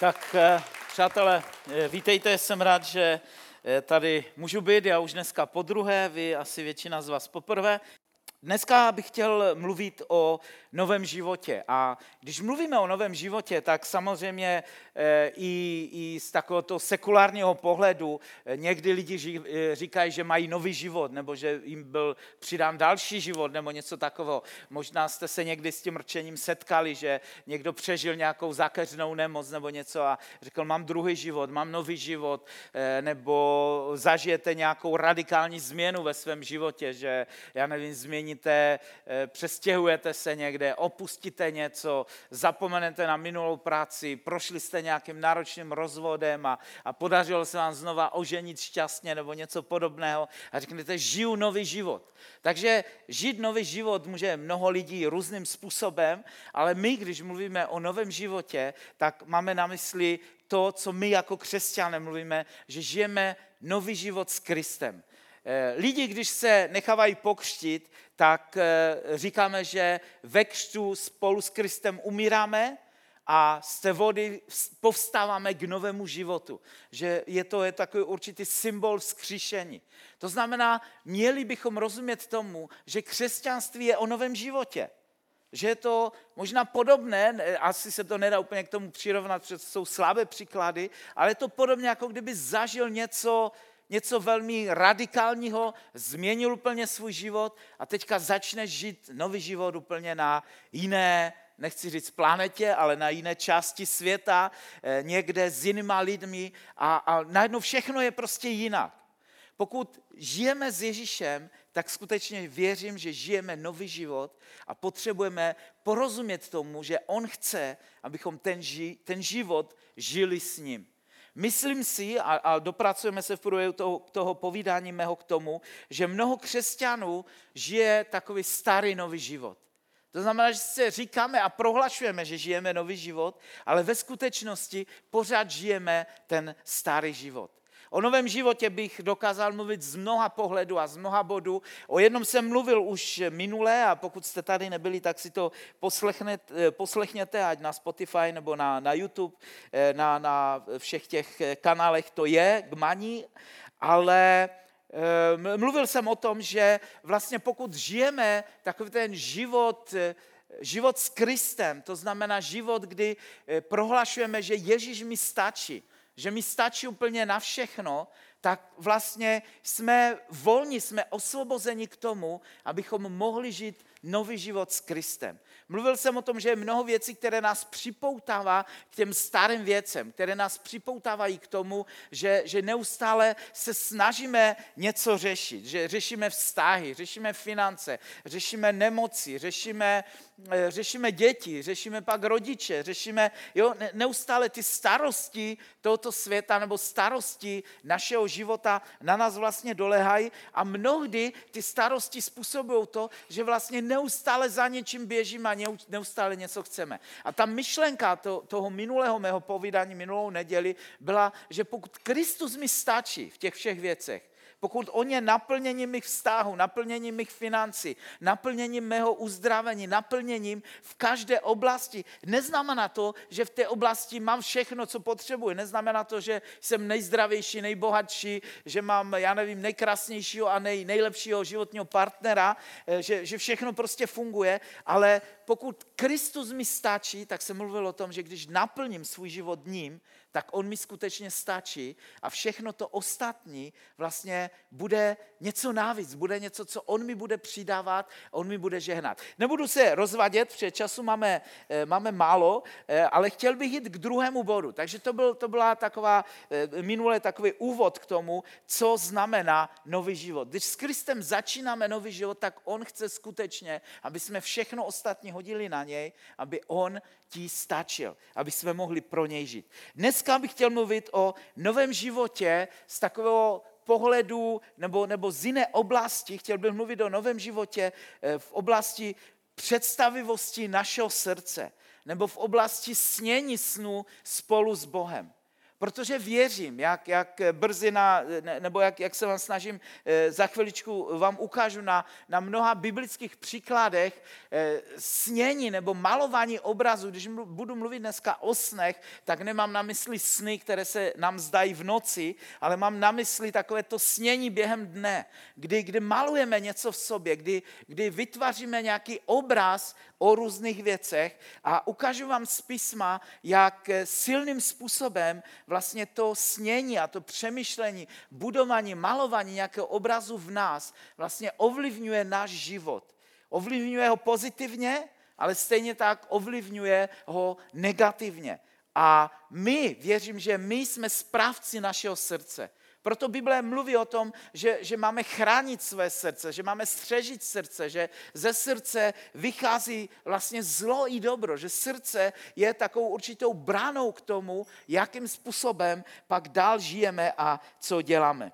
Tak eh, přátelé, eh, vítejte, jsem rád, že eh, tady můžu být, já už dneska po druhé, vy asi většina z vás poprvé. Dneska bych chtěl mluvit o novém životě. A když mluvíme o novém životě, tak samozřejmě eh, i, i z takového sekulárního pohledu eh, někdy lidi eh, říkají, že mají nový život, nebo že jim byl přidán další život, nebo něco takového. Možná jste se někdy s tím rčením setkali, že někdo přežil nějakou zakařenou nemoc nebo něco a řekl, mám druhý život, mám nový život, nebo zažijete nějakou radikální změnu ve svém životě, že, já nevím, změníte, přestěhujete se někde, někde, opustíte něco, zapomenete na minulou práci, prošli jste nějakým náročným rozvodem a, a podařilo se vám znova oženit šťastně nebo něco podobného a řeknete, žiju nový život. Takže žít nový život může mnoho lidí různým způsobem, ale my, když mluvíme o novém životě, tak máme na mysli to, co my jako křesťané mluvíme, že žijeme nový život s Kristem. Eh, lidi, když se nechávají pokřtit, tak eh, říkáme, že ve křtu spolu s Kristem umíráme a z té vody povstáváme k novému životu. Že je to je takový určitý symbol vzkříšení. To znamená, měli bychom rozumět tomu, že křesťanství je o novém životě. Že je to možná podobné, asi se to nedá úplně k tomu přirovnat, protože jsou slabé příklady, ale je to podobně, jako kdyby zažil něco, něco velmi radikálního, změnil úplně svůj život a teďka začneš žít nový život úplně na jiné, nechci říct planetě, ale na jiné části světa, eh, někde s jinýma lidmi a, a najednou všechno je prostě jinak. Pokud žijeme s Ježíšem, tak skutečně věřím, že žijeme nový život a potřebujeme porozumět tomu, že On chce, abychom ten, ži, ten život žili s ním. Myslím si, a, a dopracujeme se v průběhu toho, toho povídání mého k tomu, že mnoho křesťanů žije takový starý nový život. To znamená, že se říkáme a prohlašujeme, že žijeme nový život, ale ve skutečnosti pořád žijeme ten starý život. O novém životě bych dokázal mluvit z mnoha pohledů a z mnoha bodů. O jednom jsem mluvil už minule a pokud jste tady nebyli, tak si to poslechněte, poslechněte ať na Spotify nebo na, na YouTube, eh, na, na všech těch kanálech to je k maní, ale eh, mluvil jsem o tom, že vlastně pokud žijeme takový ten život, eh, život s Kristem, to znamená život, kdy prohlašujeme, že Ježíš mi stačí, že mi stačí úplně na všechno, tak vlastně jsme volní, jsme osvobozeni k tomu, abychom mohli žít nový život s Kristem. Mluvil jsem o tom, že je mnoho věcí, které nás připoutává k těm starým věcem, které nás připoutávají k tomu, že, že neustále se snažíme něco řešit, že řešíme vztahy, řešíme finance, řešíme nemoci, řešíme, eh, řešíme děti, řešíme pak rodiče, řešíme jo, neustále ty starosti tohoto světa nebo starosti našeho života na nás vlastně dolehají a mnohdy ty starosti způsobují to, že vlastně neustále za něčím běžíme neustále něco chceme. A ta myšlenka to, toho minulého mého povídání, minulou neděli, byla, že pokud Kristus mi stačí v těch všech věcech, pokud on je naplněním mých vztahů, naplněním mých financí, naplněním mého uzdravení, naplněním v každé oblasti, neznamená to, že v té oblasti mám všechno, co potřebuji. Neznamená to, že jsem nejzdravější, nejbohatší, že mám, já nevím, nejkrásnějšího a nej, nejlepšího životního partnera, eh, že, že všechno prostě funguje, ale pokud Kristus mi stačí, tak jsem mluvil o tom, že když naplním svůj život ním, tak on mi skutečně stačí a všechno to ostatní vlastně bude něco návíc, bude něco, co on mi bude přidávat, on mi bude žehnat. Nebudu se rozvadět, protože času máme, eh, máme málo, eh, ale chtěl bych jít k druhému bodu. Takže to, byl, to byla taková, eh, minule takový úvod k tomu, co znamená nový život. Když s Kristem začínáme nový život, tak on chce skutečně, aby jsme všechno ostatní hodili na něj, aby on ti stačil, aby jsme mohli pro něj žít. Dneska bych chtěl mluvit o novém životě z takového pohledu nebo, nebo z jiné oblasti. Chtěl bych mluvit o novém životě eh, v oblasti představivosti našeho srdce nebo v oblasti snění snu spolu s Bohem. Protože věřím, jak, jak brzy na, nebo jak, jak se vám snažím eh, za chviličku vám ukážu na, na mnoha biblických příkladech eh, snění nebo malování obrazu. Když budu mluvit dneska o snech, tak nemám na mysli sny, které se nám zdají v noci, ale mám na mysli takové to snění během dne, kdy, kdy malujeme něco v sobě, kdy, kdy vytváříme nějaký obraz o různých věcech a ukážu vám z písma, jak silným způsobem vlastně to snění a to přemýšlení, budování, malování nějakého obrazu v nás vlastně ovlivňuje náš život. Ovlivňuje ho pozitivně, ale stejně tak ovlivňuje ho negativně. A my, věřím, že my jsme správci našeho srdce. Proto Bible mluví o tom, že, že máme chránit své srdce, že máme střežit srdce, že ze srdce vychází vlastně zlo i dobro, že srdce je takovou určitou bránou k tomu, jakým způsobem pak dál žijeme a co děláme.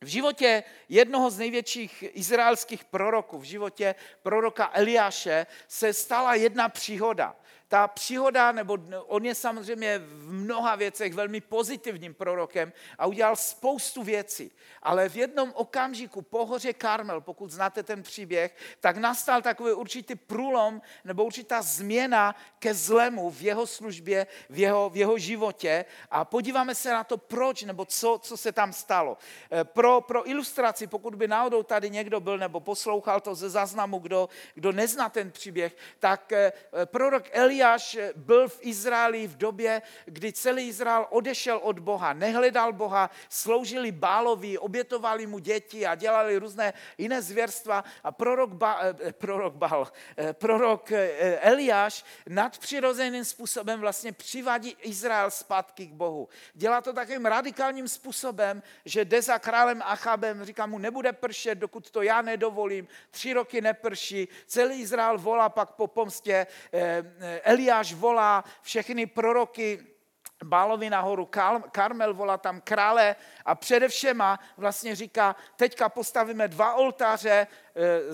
V životě jednoho z největších izraelských proroků, v životě proroka Eliáše, se stala jedna příhoda ta příhoda, nebo on je samozřejmě v mnoha věcech velmi pozitivním prorokem a udělal spoustu věcí. Ale v jednom okamžiku po hoře Karmel, pokud znáte ten příběh, tak nastal takový určitý průlom nebo určitá změna ke zlému v jeho službě, v jeho, v jeho životě. A podíváme se na to, proč nebo co, co se tam stalo. Eh, pro, pro ilustraci, pokud by náhodou tady někdo byl nebo poslouchal to ze záznamu, kdo, kdo nezná ten příběh, tak eh, prorok Eli Eliáš byl v Izraeli v době, kdy celý Izrael odešel od Boha, nehledal Boha, sloužili Bálovi, obětovali mu děti a dělali různé jiné zvěrstva. A prorok, ba, eh, prorok, Bál, eh, prorok eh, Eliáš nadpřirozeným způsobem vlastně přivádí Izrael zpátky k Bohu. Dělá to takovým radikálním způsobem, že jde za králem Achabem, říká mu, nebude pršet, dokud to já nedovolím, tři roky neprší, celý Izrael volá pak po pomstě Eliáš volá všechny proroky Bálovi nahoru, Karmel volá tam krále a především vlastně říká, teďka postavíme dva oltáře, e,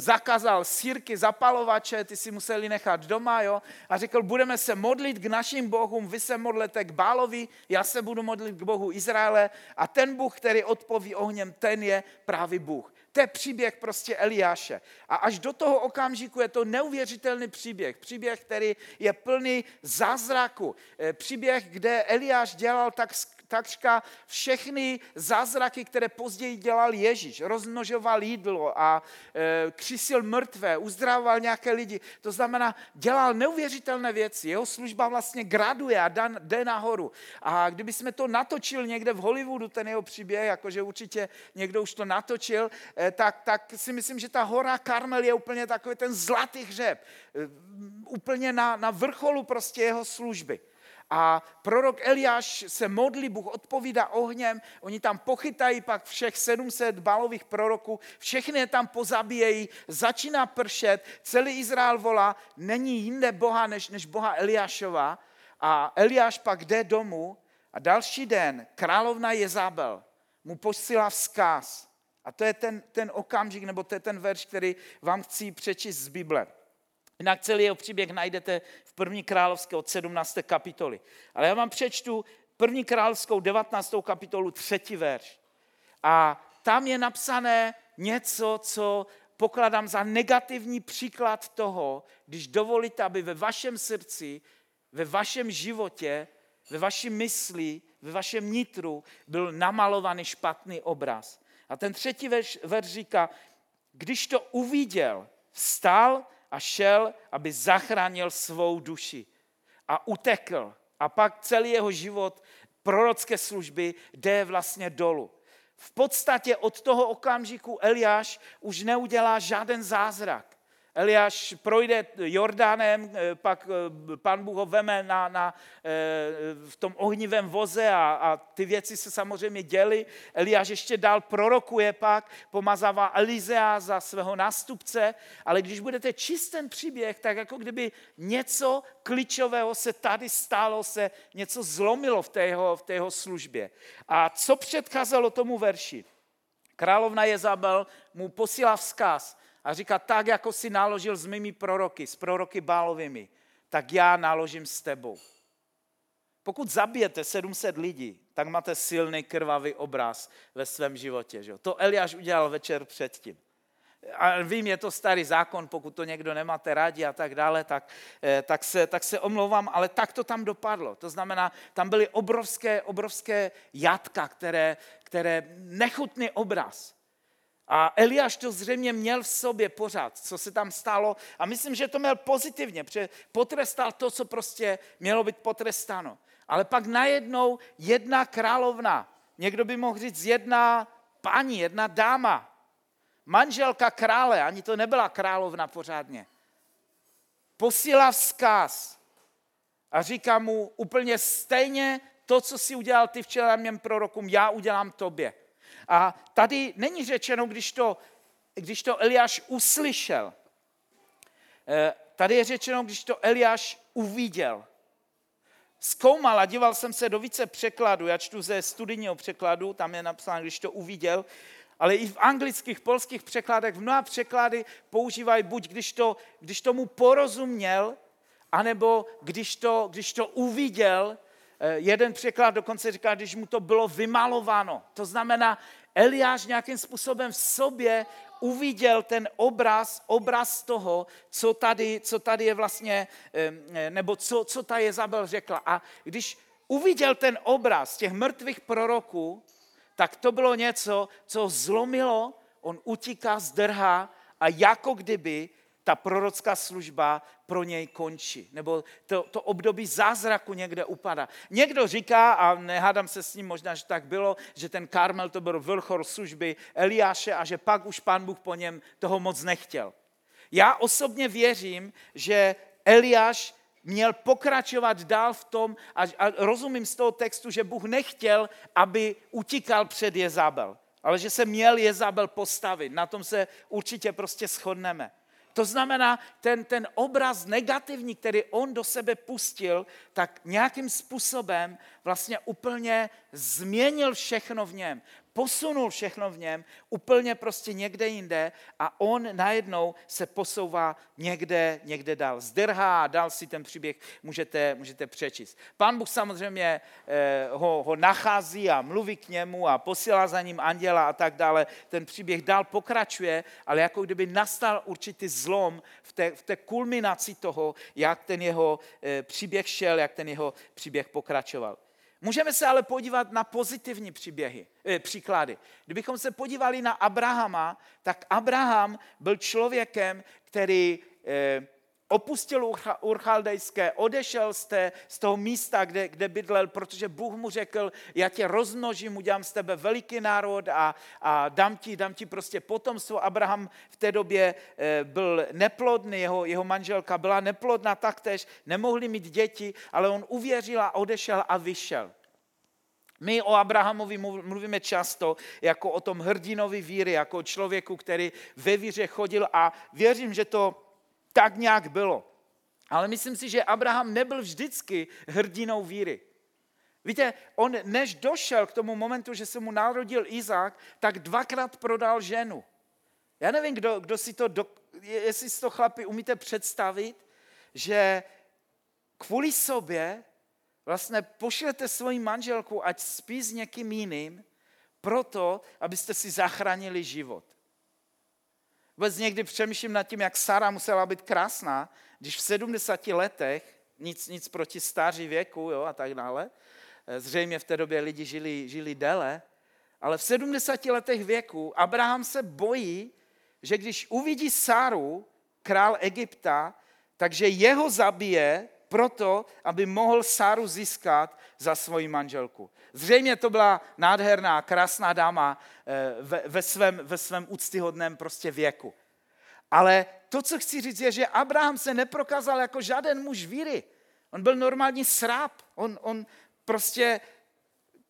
zakázal sírky, zapalovače, ty si museli nechat doma, jo, a řekl, budeme se modlit k našim bohům, vy se modlete k Bálovi, já se budu modlit k Bohu Izraele a ten Bůh, který odpoví ohněm, ten je právě Bůh. To je příběh prostě Eliáše. A až do toho okamžiku je to neuvěřitelný příběh. Příběh, který je plný zázraku. Eh, příběh, kde Eliáš dělal tak takřka všechny zázraky, které později dělal Ježíš. Rozmnožoval jídlo a e, křisil mrtvé, uzdravoval nějaké lidi. To znamená, dělal neuvěřitelné věci. Jeho služba vlastně graduje a dan, jde nahoru. A kdyby jsme to natočil někde v Hollywoodu, ten jeho příběh, jakože určitě někdo už to natočil, e, tak, tak si myslím, že ta hora Karmel je úplně takový ten zlatý hřeb. E, úplně na, na vrcholu prostě jeho služby. A prorok Eliáš se modlí, Bůh odpovídá ohněm, oni tam pochytají pak všech 700 balových proroků, všechny je tam pozabíjejí, začíná pršet, celý Izrael volá, není jinde Boha než, než Boha Eliášova. A Eliáš pak jde domů a další den královna Jezabel mu posílá vzkaz. A to je ten, ten okamžik, nebo to je ten verš, který vám chci přečíst z Bible. Jinak celý jeho příběh najdete v první královské od 17. kapitoly. Ale já vám přečtu první královskou 19. kapitolu, třetí verš. A tam je napsané něco, co pokladám za negativní příklad toho, když dovolíte, aby ve vašem srdci, ve vašem životě, ve vaší mysli, ve vašem nitru byl namalovaný špatný obraz. A ten třetí verš, verš říká, když to uviděl, vstal a šel, aby zachránil svou duši. A utekl. A pak celý jeho život prorocké služby jde vlastně dolů. V podstatě od toho okamžiku Eliáš už neudělá žádný zázrak. Eliáš projde Jordánem, eh, pak eh, pan Bůh ho veme na, na, eh, v tom ohnivém voze a, a ty věci se samozřejmě děly. Eliáš ještě dál prorokuje pak, pomazává Elizea za svého nástupce, ale když budete číst ten příběh, tak jako kdyby něco klíčového se tady stalo, se něco zlomilo v té jeho, v té jeho službě. A co předcházelo tomu verši? Královna Jezabel mu posílá vzkaz, a říká, tak jako si naložil s mými proroky, s proroky Bálovými, tak já naložím s tebou. Pokud zabijete 700 lidí, tak máte silný krvavý obraz ve svém životě. Že? To Eliáš udělal večer předtím. A vím, je to starý zákon, pokud to někdo nemáte rádi a tak dále, tak, eh, tak, se, tak se omlouvám, ale tak to tam dopadlo. To znamená, tam byly obrovské, obrovské jatka, které, které nechutný obraz. A Eliáš to zřejmě měl v sobě pořád, co se tam stalo. A myslím, že to měl pozitivně, protože potrestal to, co prostě mělo být potrestáno. Ale pak najednou jedna královna, někdo by mohl říct jedna paní, jedna dáma, manželka krále, ani to nebyla královna pořádně, posílá vzkaz a říká mu úplně stejně to, co si udělal ty včera měm prorokům, já udělám tobě. A tady není řečeno, když to, když to Eliáš uslyšel. Eh, tady je řečeno, když to Eliáš uviděl. Zkoumal a díval jsem se do více překladů, já čtu ze studijního překladu, tam je napsáno, když to uviděl, ale i v anglických, polských překladech, v mnoha překlady používají buď když, to, když tomu porozuměl, anebo když to, když to uviděl, jeden překlad dokonce říká, když mu to bylo vymalováno. To znamená, Eliáš nějakým způsobem v sobě uviděl ten obraz, obraz toho, co tady, co tady je vlastně, nebo co, co ta Jezabel řekla. A když uviděl ten obraz těch mrtvých proroků, tak to bylo něco, co zlomilo, on utíká, zdrhá a jako kdyby ta prorocká služba pro něj končí, nebo to, to období zázraku někde upadá. Někdo říká, a nehádám se s ním, možná, že tak bylo, že ten Karmel to byl vrchol služby Eliáše a že pak už pán Bůh po něm toho moc nechtěl. Já osobně věřím, že Eliáš měl pokračovat dál v tom a, rozumím z toho textu, že Bůh nechtěl, aby utíkal před Jezabel, ale že se měl Jezabel postavit. Na tom se určitě prostě shodneme. To znamená, ten, ten obraz negativní, který on do sebe pustil, tak nějakým způsobem vlastně úplně změnil všechno v něm posunul všechno v něm úplně prostě někde jinde a on najednou se posouvá někde, někde dál. Zdrhá a dál si ten příběh můžete, můžete přečíst. Pán Bůh samozřejmě eh, ho, ho nachází a mluví k němu a posílá za ním anděla a tak dále. Ten příběh dál pokračuje, ale jako kdyby nastal určitý zlom v té, v té kulminaci toho, jak ten jeho eh, příběh šel, jak ten jeho příběh pokračoval. Můžeme se ale podívat na pozitivní příběhy, eh, příklady. Kdybychom se podívali na Abrahama, tak Abraham byl člověkem, který eh, opustil Urchaldejské, odešel z, té, z toho místa, kde, kde bydlel, protože Bůh mu řekl, já tě rozmnožím, udělám z tebe veliký národ a, a dám, ti, dám ti prostě potomstvo. Abraham v té době eh, byl neplodný, jeho, jeho manželka byla neplodná taktéž, nemohli mít děti, ale on uvěřil a odešel a vyšel. My o Abrahamovi mluvíme často jako o tom hrdinovi víry, jako o člověku, který ve víře chodil a věřím, že to tak nějak bylo. Ale myslím si, že Abraham nebyl vždycky hrdinou víry. Víte, on než došel k tomu momentu, že se mu narodil Izák, tak dvakrát prodal ženu. Já nevím, kdo, kdo si to, do, jestli si to chlapi umíte představit, že kvůli sobě vlastně pošlete svoji manželku, ať spí s někým jiným, proto, abyste si zachránili život. Vůbec někdy přemýšlím nad tím, jak Sara musela být krásná, když v 70 letech, nic, nic proti stáří věku jo, a tak dále, eh, zřejmě v té době lidi žili, žili déle, ale v 70 letech věku Abraham se bojí, že když uvidí Sáru, král Egypta, takže jeho zabije proto, aby mohl Sáru získat za svoji manželku. Zřejmě to byla nádherná, krásná dáma eh, ve, ve, svém, ve svém úctyhodném prostě věku. Ale to, co chci říct, je, že Abraham se neprokázal jako žádný muž víry. On byl normální sráp. On, on prostě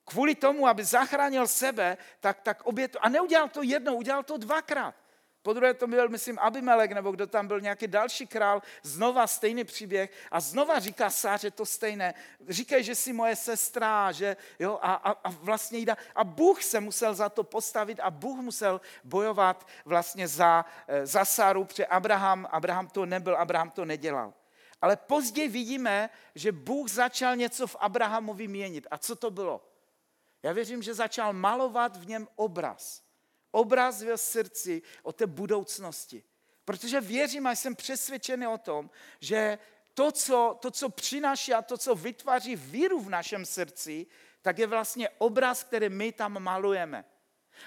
kvůli tomu, aby zachránil sebe, tak, tak obětu. A neudělal to jednou, udělal to dvakrát. Po druhé to byl, myslím, Abimelek, nebo kdo tam byl, nějaký další král, znova stejný příběh a znova říká Sáře to stejné. Říkají, že jsi moje sestra, že jo, a, a, a vlastně jde. A Bůh se musel za to postavit a Bůh musel bojovat vlastně za, eh, za Sáru, protože Abraham, Abraham to nebyl, Abraham to nedělal. Ale později vidíme, že Bůh začal něco v Abrahamovi měnit. A co to bylo? Já věřím, že začal malovat v něm obraz. Obraz v srdci o té budoucnosti. Protože věřím a jsem přesvědčený o tom, že to co, to, co přináší a to, co vytváří víru v našem srdci, tak je vlastně obraz, který my tam malujeme.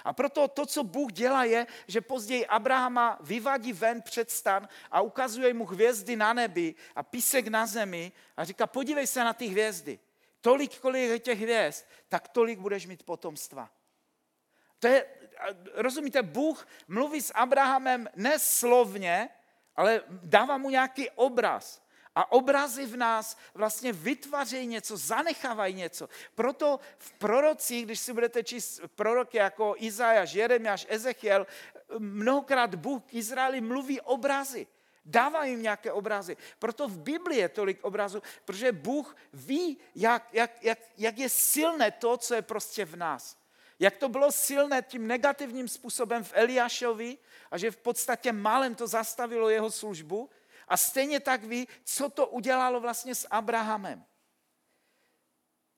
A proto to, co Bůh dělá, je, že později Abrahama vyvadí ven před stan a ukazuje mu hvězdy na nebi a písek na zemi a říká, podívej se na ty hvězdy. Tolik, kolik je těch hvězd, tak tolik budeš mít potomstva. To je, rozumíte, Bůh mluví s Abrahamem neslovně, ale dává mu nějaký obraz. A obrazy v nás vlastně vytvářejí něco, zanechávají něco. Proto v prorocích, když si budete číst proroky jako Izajáš, Jeremiáš, Ezechiel, mnohokrát Bůh k Izraeli mluví obrazy. Dává jim nějaké obrazy. Proto v Biblii je tolik obrazů, protože Bůh ví, jak, jak, jak, jak je silné to, co je prostě v nás. Jak to bylo silné tím negativním způsobem v Eliášovi a že v podstatě málem to zastavilo jeho službu, a stejně tak ví, co to udělalo vlastně s Abrahamem.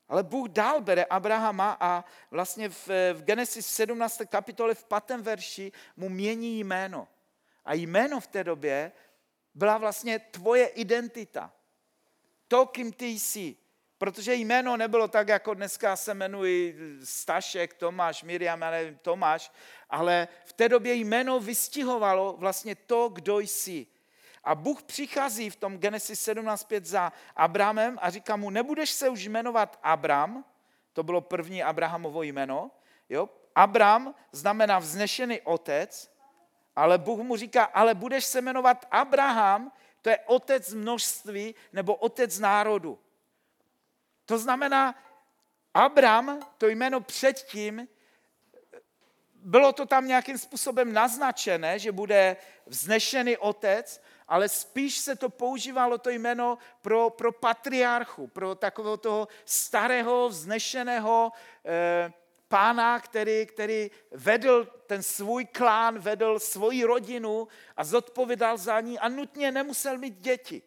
Ale Bůh dál bere Abrahama a vlastně v, v Genesis 17. kapitole v 5. verši mu mění jméno. A jméno v té době byla vlastně tvoje identita. To, kým ty jsi. Protože jméno nebylo tak, jako dneska se jmenuji Stašek, Tomáš, Miriam, nevím, Tomáš, ale v té době jméno vystihovalo vlastně to, kdo jsi. A Bůh přichází v tom Genesis 17.5 za Abramem a říká mu, nebudeš se už jmenovat Abram, to bylo první Abrahamovo jméno, jo? Abram znamená vznešený otec, ale Bůh mu říká, ale budeš se jmenovat Abraham, to je otec množství nebo otec národu. To znamená, Abram, to jméno předtím, bylo to tam nějakým způsobem naznačené, že bude vznešený otec, ale spíš se to používalo to jméno pro, pro patriarchu, pro takového toho starého, vznešeného eh, pána, který, který vedl ten svůj klán, vedl svoji rodinu a zodpovídal za ní a nutně nemusel mít děti.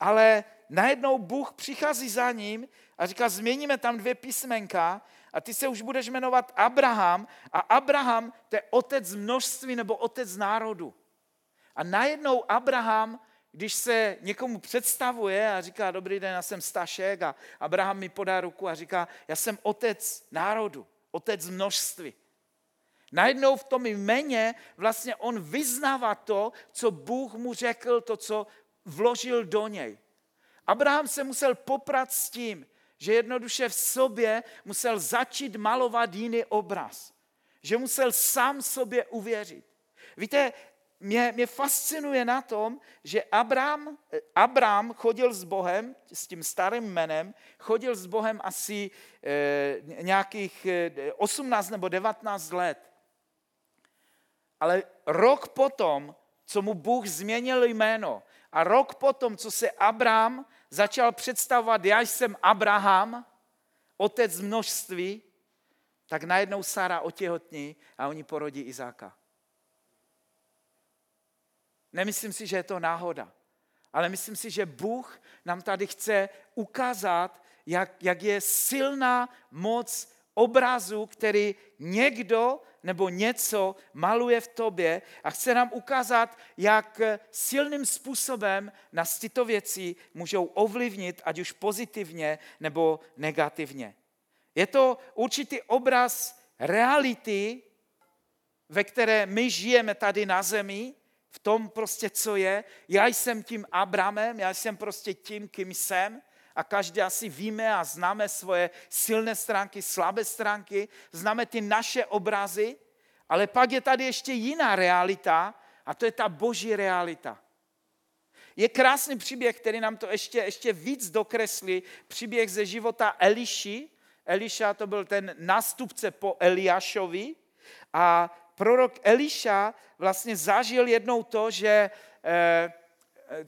Ale najednou Bůh přichází za ním a říká, změníme tam dvě písmenka a ty se už budeš jmenovat Abraham a Abraham to je otec množství nebo otec národu. A najednou Abraham, když se někomu představuje a říká, dobrý den, já jsem Stašek a Abraham mi podá ruku a říká, já jsem otec národu, otec množství. Najednou v tom jméně vlastně on vyznává to, co Bůh mu řekl, to, co vložil do něj. Abraham se musel poprat s tím, že jednoduše v sobě musel začít malovat jiný obraz. Že musel sám sobě uvěřit. Víte, mě, mě fascinuje na tom, že Abraham, Abraham chodil s Bohem, s tím starým jménem, chodil s Bohem asi e, nějakých 18 eh, nebo 19 let. Ale rok potom, co mu Bůh změnil jméno, a rok potom, co se Abraham začal představovat, já jsem Abraham, otec množství, tak najednou Sara otěhotní a oni porodí Izáka. Nemyslím si, že je to náhoda, ale myslím si, že Bůh nám tady chce ukázat, jak, jak je silná moc obrazu, který někdo nebo něco maluje v tobě a chce nám ukázat, jak silným způsobem nás tyto věci můžou ovlivnit, ať už pozitivně nebo negativně. Je to určitý obraz reality, ve které my žijeme tady na zemi, v tom prostě, co je. Já jsem tím Abramem, já jsem prostě tím, kým jsem a každý asi víme a známe svoje silné stránky, slabé stránky, známe ty naše obrazy, ale pak je tady ještě jiná realita a to je ta boží realita. Je krásný příběh, který nám to ještě, ještě víc dokreslí, příběh ze života Eliši. Eliša to byl ten nástupce po Eliášovi a prorok Eliša vlastně zažil jednou to, že eh,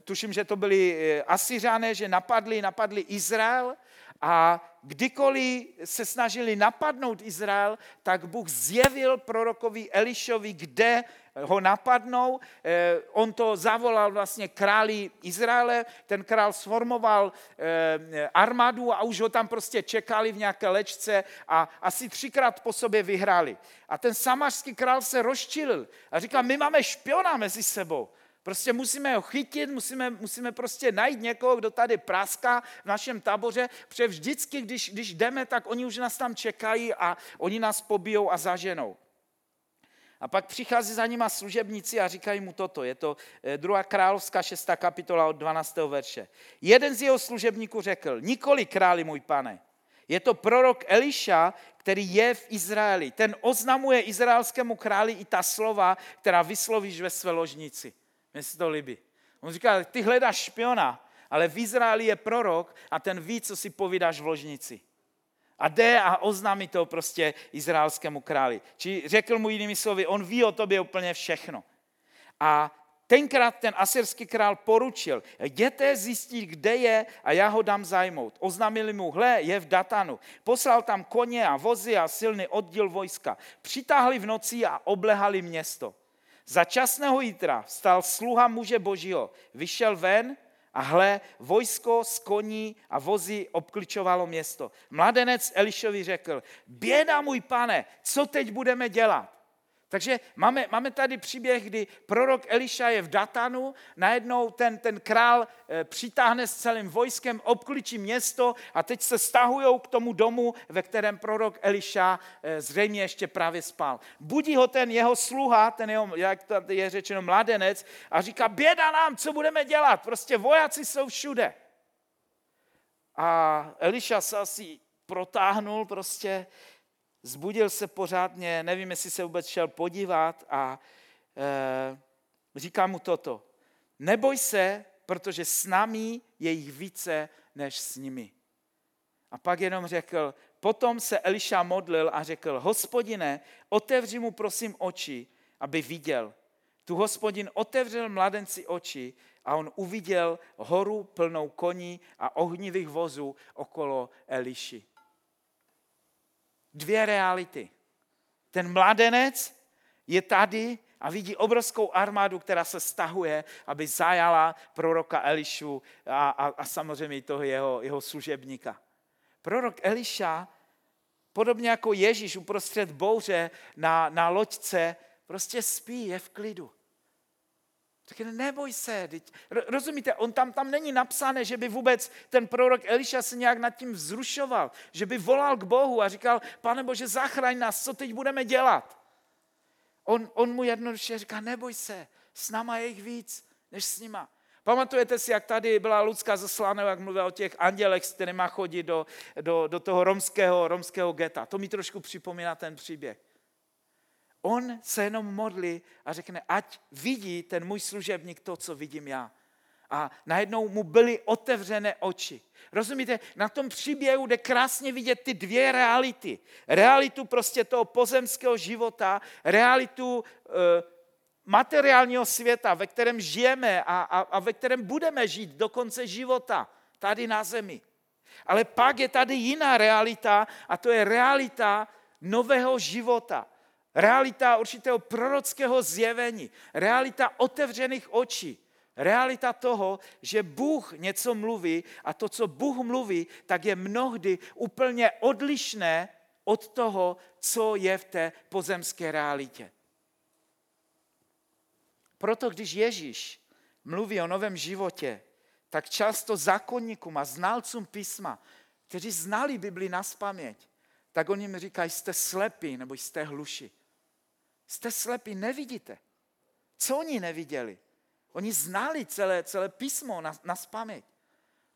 tuším, že to byli eh, Asiřané, že napadli, napadli Izrael a kdykoliv se snažili napadnout Izrael, tak Bůh zjevil prorokovi Elišovi, kde ho napadnou. Eh, on to zavolal vlastně králi Izraele, ten král sformoval eh, armádu a už ho tam prostě čekali v nějaké lečce a asi třikrát po sobě vyhráli. A ten samařský král se rozčilil a říkal, my máme špiona mezi sebou. Prostě musíme ho chytit, musíme, musíme prostě najít někoho, kdo tady práská v našem táboře, protože vždycky, když, když jdeme, tak oni už nás tam čekají a oni nás pobijou a zaženou. A pak přichází za nima služebníci a říkají mu toto. Je to eh, druhá královská šestá kapitola od 12. verše. Jeden z jeho služebníků řekl, nikoli králi můj pane, je to prorok Eliša, který je v Izraeli. Ten oznamuje izraelskému králi i ta slova, která vyslovíš ve své ložnici. Mně se to líbí. On říká, ty hledáš špiona, ale v Izraeli je prorok a ten ví, co si povídáš v ložnici. A jde a oznámí to prostě izraelskému králi. Či řekl mu jinými slovy, on ví o tobě úplně všechno. A tenkrát ten asyrský král poručil, jděte zjistit, kde je a já ho dám zajmout. Oznámili mu, hle, je v Datanu. Poslal tam koně a vozy a silný oddíl vojska. Přitáhli v noci a oblehali město. Za časného jítra vstal sluha muže božího, vyšel ven a hle, vojsko z koní a vozy obkličovalo město. Mladenec Elišovi řekl, běda můj pane, co teď budeme dělat? Takže máme, máme tady příběh, kdy prorok Eliša je v Datanu, najednou ten, ten král e, přitáhne s celým vojskem, obklíčí město a teď se stahují k tomu domu, ve kterém prorok Eliša e, zřejmě ještě právě spal. Budí ho ten jeho sluha, ten jeho, jak to je řečeno, mladenec a říká, běda nám, co budeme dělat, prostě vojáci jsou všude. A Eliša se asi protáhnul prostě, zbudil se pořádně, nevím, jestli se vůbec šel podívat a e, říká mu toto. Neboj se, protože s námi je jich více než s nimi. A pak jenom řekl, potom se Eliša modlil a řekl, hospodine, otevři mu prosím oči, aby viděl. Tu hospodin otevřel mladenci oči a on uviděl horu plnou koní a ohnivých vozů okolo Eliši dvě reality. Ten mladenec je tady a vidí obrovskou armádu, která se stahuje, aby zajala proroka Elišu a, a, a samozřejmě toho jeho, jeho služebníka. Prorok Eliša, podobně jako Ježíš uprostřed bouře na, na loďce, prostě spí, je v klidu. Řekne, neboj se. Rozumíte, on tam, tam není napsané, že by vůbec ten prorok Eliša se nějak nad tím vzrušoval, že by volal k Bohu a říkal, pane Bože, zachraň nás, co teď budeme dělat? On, on mu jednoduše říká, neboj se, s náma je jich víc, než s nima. Pamatujete si, jak tady byla Lucka zaslána, jak mluvila o těch andělech, s kterými chodí do, do, do toho romského, romského geta. To mi trošku připomíná ten příběh. On se jenom modlí a řekne, ať vidí ten můj služebník to, co vidím já. A najednou mu byly otevřené oči. Rozumíte, na tom příběhu jde krásně vidět ty dvě reality. Realitu prostě toho pozemského života, realitu e, materiálního světa, ve kterém žijeme a, a, a ve kterém budeme žít do konce života, tady na zemi. Ale pak je tady jiná realita a to je realita nového života. Realita určitého prorockého zjevení, realita otevřených očí, realita toho, že Bůh něco mluví a to, co Bůh mluví, tak je mnohdy úplně odlišné od toho, co je v té pozemské realitě. Proto když Ježíš mluví o novém životě, tak často zákonníkům a znalcům písma, kteří znali Bibli na spaměť, tak oni mi říkají, jste slepí nebo jste hluši. Jste slepí, nevidíte. Co oni neviděli? Oni znali celé, celé písmo na, na spaměť.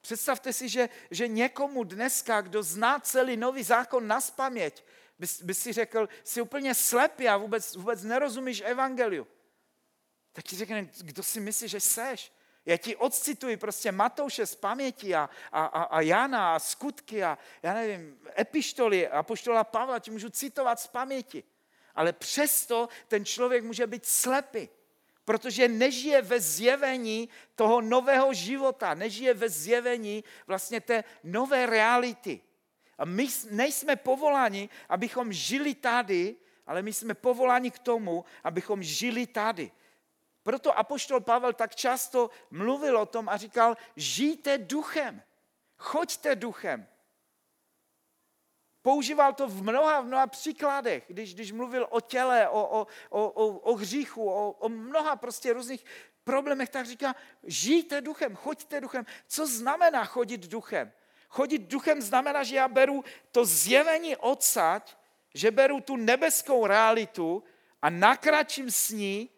Představte si, že, že někomu dneska, kdo zná celý nový zákon na spaměť, by, by si řekl, jsi úplně slepý a vůbec, vůbec nerozumíš evangeliu. Tak ti řekne, kdo si myslí, že seš? Já ti odcituji prostě Matouše z paměti a, a, a, a Jana a skutky a já nevím, epištoly a poštola Pavla ti můžu citovat z paměti ale přesto ten člověk může být slepý, protože nežije ve zjevení toho nového života, nežije ve zjevení vlastně té nové reality. A my nejsme povoláni, abychom žili tady, ale my jsme povoláni k tomu, abychom žili tady. Proto apoštol Pavel tak často mluvil o tom a říkal, žijte duchem, choďte duchem. Používal to v mnoha, v mnoha příkladech, když, když mluvil o těle, o, o, o, o, hříchu, o, o mnoha prostě různých problémech, tak říká, žijte duchem, choďte duchem. Co znamená chodit duchem? Chodit duchem znamená, že já beru to zjevení odsaď, že beru tu nebeskou realitu a nakračím s ní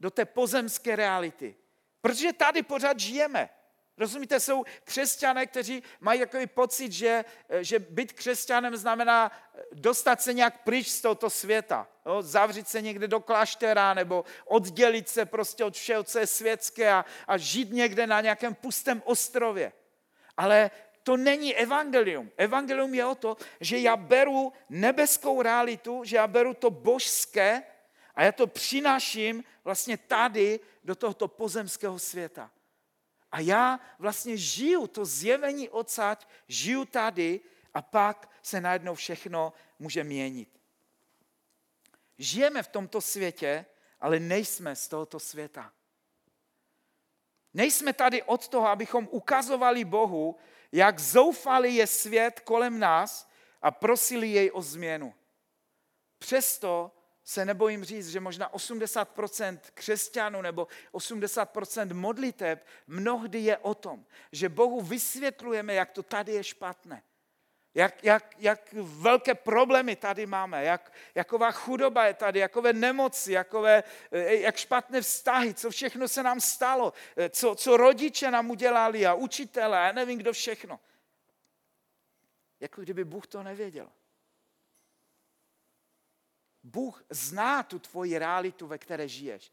do té pozemské reality. Protože tady pořád žijeme. Rozumíte, jsou křesťané, kteří mají takový pocit, že, že být křesťanem znamená dostat se nějak pryč z tohoto světa. Jo? Zavřít se někde do kláštera nebo oddělit se prostě od všeho, co je světské a, a žít někde na nějakém pustém ostrově. Ale to není evangelium. Evangelium je o to, že já beru nebeskou realitu, že já beru to božské a já to přináším vlastně tady do tohoto pozemského světa. A já vlastně žiju to zjevení odsaď, žiju tady a pak se najednou všechno může měnit. Žijeme v tomto světě, ale nejsme z tohoto světa. Nejsme tady od toho, abychom ukazovali Bohu, jak zoufalý je svět kolem nás a prosili jej o změnu. Přesto se nebojím říct, že možná 80% křesťanů nebo 80% modliteb mnohdy je o tom, že Bohu vysvětlujeme, jak to tady je špatné. Jak, jak, jak velké problémy tady máme, jak, jaková chudoba je tady, jakové nemoci, jakové, eh, jak špatné vztahy, co všechno se nám stalo, eh, co, co rodiče nám udělali a učitelé, já nevím, kdo všechno. Jako kdyby Bůh to nevěděl. Bůh zná tu tvoji realitu, ve které žiješ.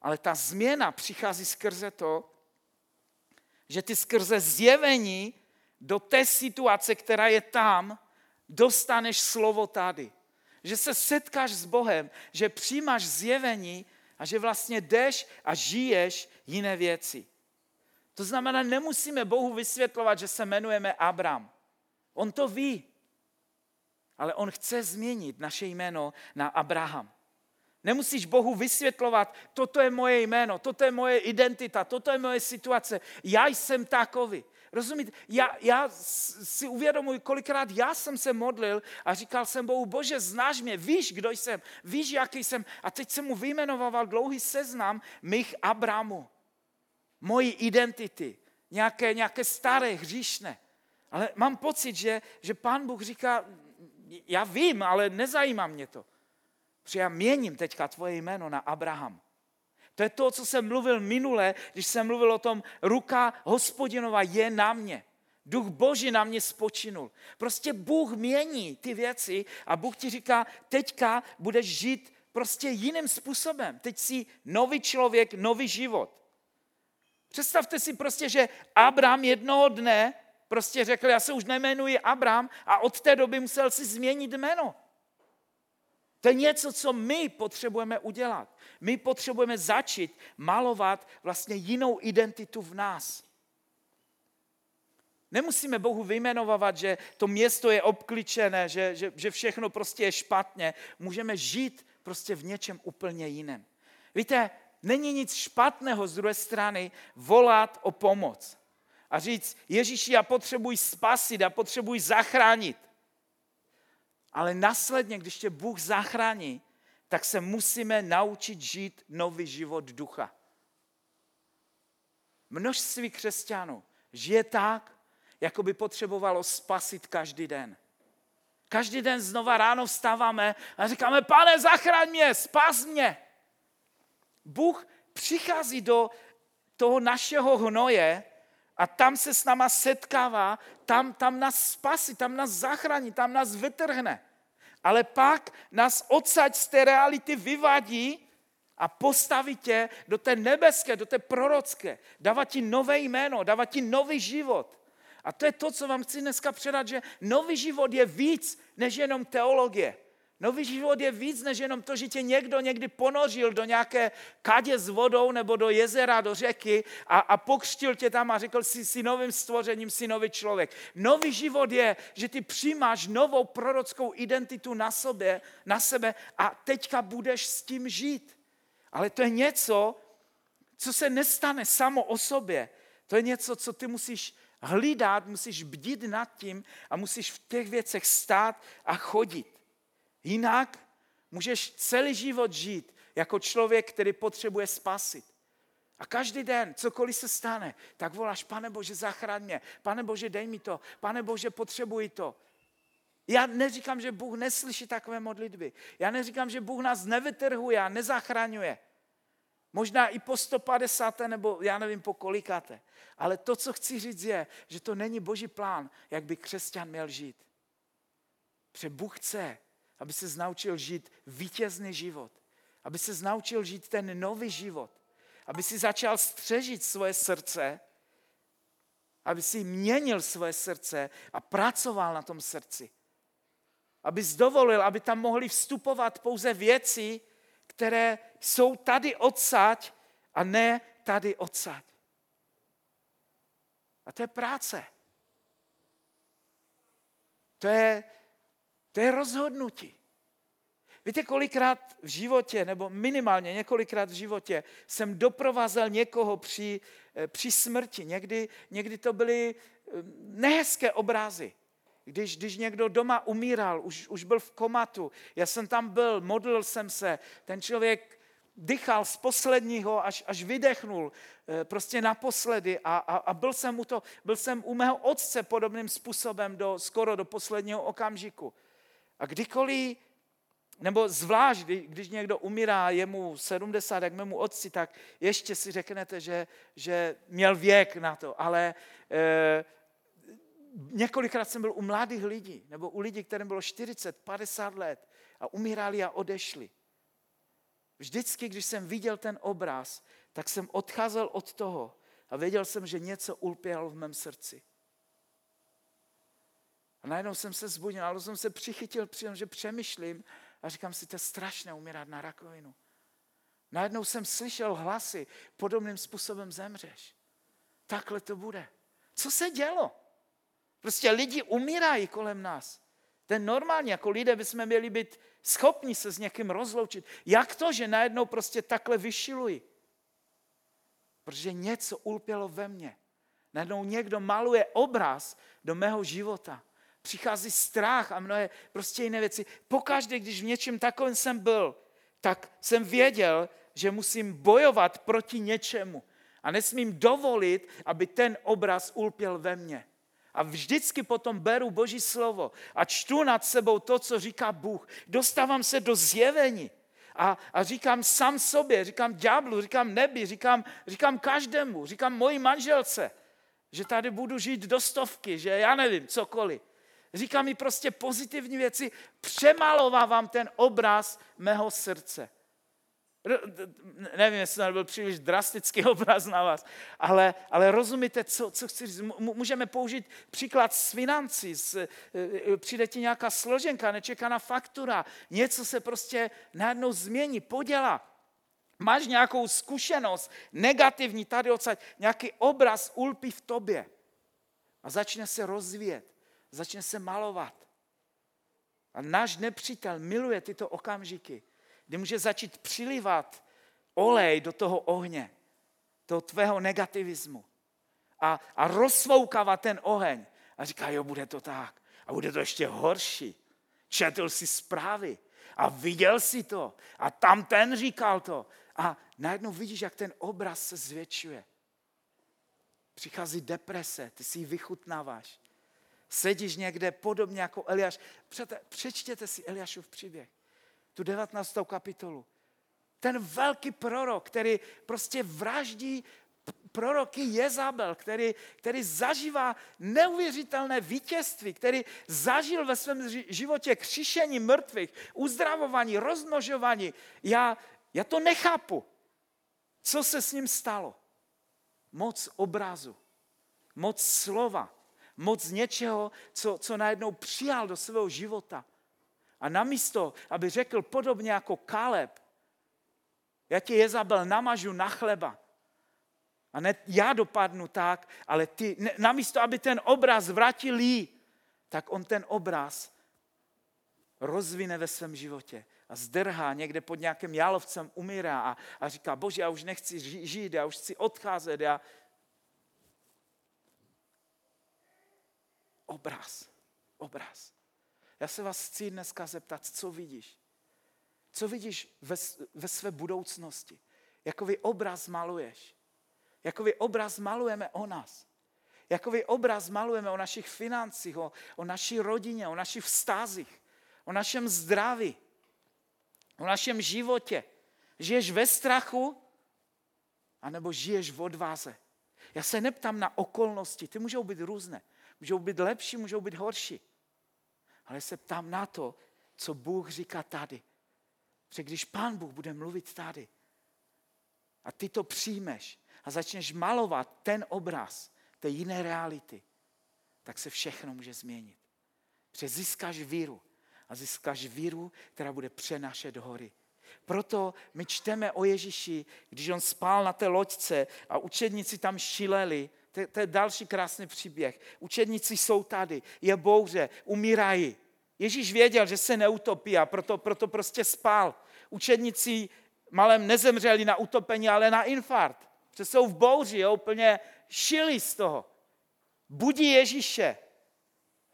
Ale ta změna přichází skrze to, že ty skrze zjevení do té situace, která je tam, dostaneš slovo tady. Že se setkáš s Bohem, že přijímáš zjevení a že vlastně jdeš a žiješ jiné věci. To znamená, nemusíme Bohu vysvětlovat, že se jmenujeme Abram. On to ví ale on chce změnit naše jméno na Abraham. Nemusíš Bohu vysvětlovat, toto je moje jméno, toto je moje identita, toto je moje situace. Já jsem takový. Rozumíte? Já, já si uvědomuji, kolikrát já jsem se modlil a říkal jsem Bohu, bože, znáš mě, víš, kdo jsem, víš, jaký jsem. A teď jsem mu vyjmenoval dlouhý seznam mých Abramu, mojí identity, nějaké, nějaké staré, hříšné. Ale mám pocit, že, že pán Bůh říká, já vím, ale nezajímá mě to. Protože já měním teďka tvoje jméno na Abraham. To je to, co jsem mluvil minule, když jsem mluvil o tom, ruka hospodinova je na mě. Duch Boží na mě spočinul. Prostě Bůh mění ty věci a Bůh ti říká, teďka budeš žít prostě jiným způsobem. Teď jsi nový člověk, nový život. Představte si prostě, že Abraham jednoho dne prostě řekl, já se už nejmenuji Abram a od té doby musel si změnit jméno. To je něco, co my potřebujeme udělat. My potřebujeme začít malovat vlastně jinou identitu v nás. Nemusíme Bohu vyjmenovat, že to město je obkličené, že, že, že všechno prostě je špatně. Můžeme žít prostě v něčem úplně jiném. Víte, není nic špatného z druhé strany volat o pomoc a říct, Ježíši, já potřebuji spasit, já potřebuji zachránit. Ale následně, když tě Bůh zachrání, tak se musíme naučit žít nový život ducha. Množství křesťanů žije tak, jako by potřebovalo spasit každý den. Každý den znova ráno vstáváme a říkáme, pane, zachraň mě, spas mě. Bůh přichází do toho našeho hnoje a tam se s náma setkává, tam, tam nás spasí, tam nás zachrání, tam nás vytrhne. Ale pak nás odsaď z té reality vyvadí a postaví tě do té nebeské, do té prorocké. Dává ti nové jméno, dává ti nový život. A to je to, co vám chci dneska předat, že nový život je víc než jenom teologie. Nový život je víc než jenom to, že tě někdo někdy ponořil do nějaké kadě s vodou nebo do jezera, do řeky a, a pokřtil tě tam a řekl si, si novým stvořením, si nový člověk. Nový život je, že ty přijímáš novou prorockou identitu na, sobě, na sebe a teďka budeš s tím žít. Ale to je něco, co se nestane samo o sobě. To je něco, co ty musíš hlídat, musíš bdít nad tím a musíš v těch věcech stát a chodit. Jinak můžeš celý život žít jako člověk, který potřebuje spasit. A každý den, cokoliv se stane, tak voláš, pane Bože, zachraň mě, pane Bože, dej mi to, pane Bože, potřebuji to. Já neříkám, že Bůh neslyší takové modlitby. Já neříkám, že Bůh nás nevytrhuje a nezachraňuje. Možná i po 150. nebo já nevím po kolikáte. Ale to, co chci říct, je, že to není boží plán, jak by křesťan měl žít. Protože Bůh chce, aby se naučil žít vítězný život. Aby se naučil žít ten nový život. Aby si začal střežit svoje srdce, aby si měnil svoje srdce a pracoval na tom srdci. Aby dovolil, aby tam mohly vstupovat pouze věci, které jsou tady odsaď a ne tady odsaď. A to je práce. To je to je rozhodnutí. Víte, kolikrát v životě, nebo minimálně několikrát v životě, jsem doprovázel někoho při, eh, při smrti. Někdy, někdy to byly eh, nehezké obrazy. Když, když někdo doma umíral, už, už byl v komatu, já jsem tam byl, modlil jsem se, ten člověk dychal z posledního, až, až vydechnul, eh, prostě naposledy a, a, a byl, jsem u to, byl jsem u mého otce podobným způsobem do, skoro do posledního okamžiku. A kdykoliv, nebo zvlášť, když někdo umírá, je mu 70, jak mému otci, tak ještě si řeknete, že, že měl věk na to. Ale e, několikrát jsem byl u mladých lidí, nebo u lidí, kterým bylo 40, 50 let a umírali a odešli. Vždycky, když jsem viděl ten obraz, tak jsem odcházel od toho a věděl jsem, že něco ulpělo v mém srdci. A najednou jsem se zbudil, ale jsem se přichytil při tom, že přemýšlím a říkám si, to je strašné umírat na rakovinu. Najednou jsem slyšel hlasy, podobným způsobem zemřeš. Takhle to bude. Co se dělo? Prostě lidi umírají kolem nás. To je normální, jako lidé bychom měli být schopni se s někým rozloučit. Jak to, že najednou prostě takhle vyšilují? Protože něco ulpělo ve mně. Najednou někdo maluje obraz do mého života přichází strach a mnohé prostě jiné věci. Pokaždé, když v něčem takovém jsem byl, tak jsem věděl, že musím bojovat proti něčemu. A nesmím dovolit, aby ten obraz ulpěl ve mně. A vždycky potom beru Boží slovo a čtu nad sebou to, co říká Bůh. Dostávám se do zjevení. A, a říkám sám sobě, říkám ďáblu, říkám nebi, říkám, říkám každému, říkám mojí manželce, že tady budu žít do stovky, že já nevím, cokoliv. Říká mi prostě pozitivní věci, přemalovávám ten obraz mého srdce. Nevím, jestli to byl příliš drastický obraz na vás, ale, ale rozumíte, co, co chci říct. Můžeme použít příklad s financí. S, e, e, přijde ti nějaká složenka, nečekaná faktura, něco se prostě najednou změní, podělá. Máš nějakou zkušenost negativní tady odsaď, nějaký obraz ulpí v tobě a začne se rozvíjet začne se malovat. A náš nepřítel miluje tyto okamžiky, kdy může začít přilivat olej do toho ohně, toho tvého negativismu. A, a rozfoukávat ten oheň. A říká, jo, bude to tak. A bude to ještě horší. Četl si zprávy a viděl si to. A tam ten říkal to. A najednou vidíš, jak ten obraz se zvětšuje. Přichází deprese, ty si ji vychutnáváš sedíš někde podobně jako Eliáš. Přečtěte si Eliášův příběh, tu 19. kapitolu. Ten velký prorok, který prostě vraždí proroky Jezabel, který, který zažívá neuvěřitelné vítězství, který zažil ve svém životě křišení mrtvých, uzdravování, rozmnožování. Já, já to nechápu. Co se s ním stalo? Moc obrazu, moc slova, moc něčeho, co, co najednou přijal do svého života. A namísto, aby řekl podobně jako Kaleb, já tě Jezabel namažu na chleba. A ne já dopadnu tak, ale ty, ne, namísto, aby ten obraz vrátil jí, tak on ten obraz rozvine ve svém životě a zdrhá někde pod nějakým jalovcem, umírá a, a říká, bože, já už nechci žít, já už chci odcházet, já... Obraz, obraz. Já se vás chci dneska zeptat, co vidíš? Co vidíš ve, ve své budoucnosti? Jakový obraz maluješ? Jakový obraz malujeme o nás? Jakový obraz malujeme o našich financích, o, o naší rodině, o našich vztazích, o našem zdraví, o našem životě? Žiješ ve strachu, anebo žiješ v odvaze? Já se neptám na okolnosti, ty můžou být různé. Můžou být lepší, můžou být horší. Ale se ptám na to, co Bůh říká tady. Protože když Pán Bůh bude mluvit tady a ty to přijmeš a začneš malovat ten obraz té jiné reality, tak se všechno může změnit. Protože získáš víru a získáš víru, která bude přenášet hory. Proto my čteme o Ježíši, když on spál na té loďce a učedníci tam šileli. To, to je další krásný příběh. Učedníci jsou tady, je bouře, umírají. Ježíš věděl, že se neutopí a proto, proto prostě spál. Učedníci malem nezemřeli na utopení, ale na infarkt. Že jsou v bouři, jo, úplně šili z toho. Budí Ježíše.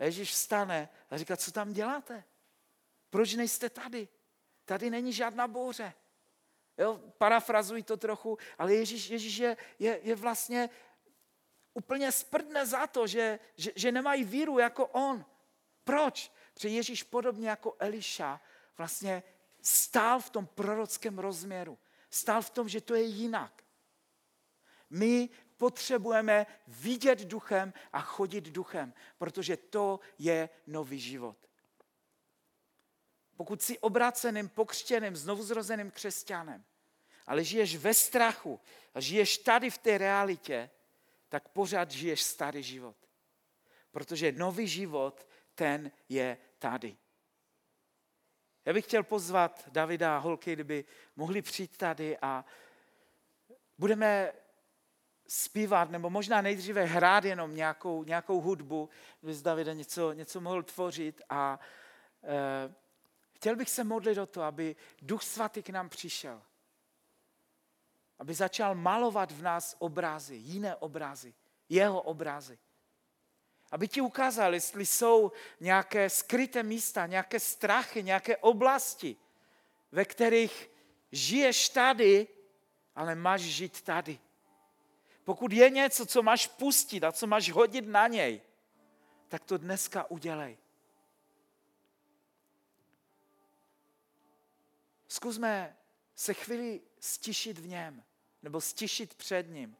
Ježíš vstane a říká, co tam děláte? Proč nejste tady? Tady není žádná bouře. Jo, parafrazuji to trochu, ale Ježíš, Ježíš je, je, je vlastně úplně sprdne za to, že, že, že nemají víru jako on. Proč? Protože Ježíš podobně jako Eliša vlastně stál v tom prorockém rozměru. Stál v tom, že to je jinak. My potřebujeme vidět duchem a chodit duchem, protože to je nový život. Pokud jsi obraceným, pokřtěným, znovuzrozeným křesťanem, ale žiješ ve strachu a žiješ tady v té realitě, tak pořád žiješ starý život. Protože nový život, ten je tady. Já bych chtěl pozvat Davida a holky, kdyby mohli přijít tady a budeme zpívat, nebo možná nejdříve hrát jenom nějakou, nějakou hudbu, kdyby z Davida něco, něco mohl tvořit a e, chtěl bych se modlit o to, aby Duch Svatý k nám přišel. Aby začal malovat v nás obrazy, jiné obrazy, jeho obrazy. Aby ti ukázal, jestli jsou nějaké skryté místa, nějaké strachy, nějaké oblasti, ve kterých žiješ tady, ale máš žít tady. Pokud je něco, co máš pustit a co máš hodit na něj, tak to dneska udělej. Zkusme se chvíli stišit v něm, nebo stišit před ním.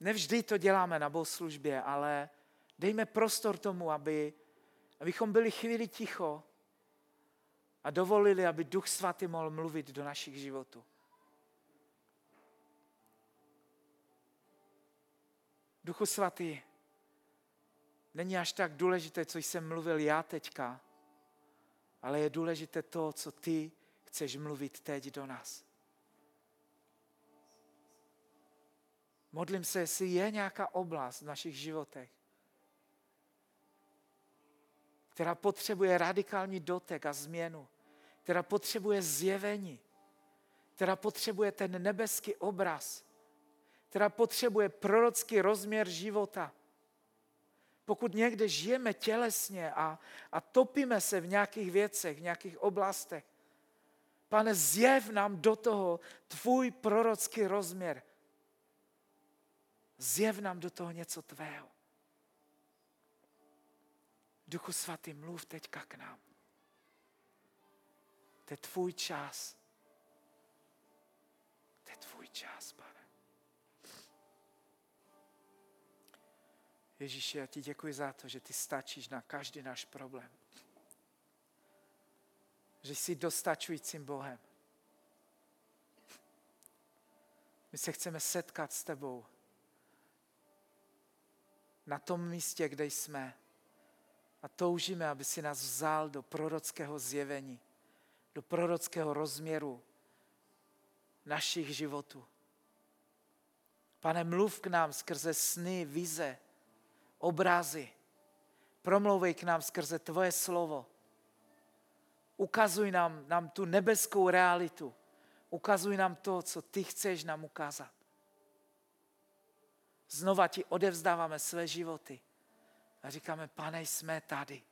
Nevždy to děláme na bohoslužbě, ale dejme prostor tomu, aby, abychom byli chvíli ticho a dovolili, aby Duch Svatý mohl mluvit do našich životů. Duchu Svatý, není až tak důležité, co jsem mluvil já teďka, ale je důležité to, co ty chceš mluvit teď do nás. Modlím se, jestli je nějaká oblast v našich životech, která potřebuje radikální dotek a změnu, která potřebuje zjevení, která potřebuje ten nebeský obraz, která potřebuje prorocký rozměr života. Pokud někde žijeme tělesně a, a topíme se v nějakých věcech, v nějakých oblastech, pane, zjev nám do toho tvůj prorocký rozměr, Zjev nám do toho něco tvého. Duchu svatý, mluv teďka k nám. To je tvůj čas. To je tvůj čas, pane. Ježíši, já ti děkuji za to, že ty stačíš na každý náš problém. Že jsi dostačujícím Bohem. My se chceme setkat s tebou na tom místě, kde jsme. A toužíme, aby si nás vzal do prorockého zjevení, do prorockého rozměru našich životů. Pane, mluv k nám skrze sny, vize, obrazy. Promlouvej k nám skrze tvoje slovo. Ukazuj nám, nám tu nebeskou realitu. Ukazuj nám to, co ty chceš nám ukázat. Znova ti odevzdáváme své životy a říkáme, pane, jsme tady.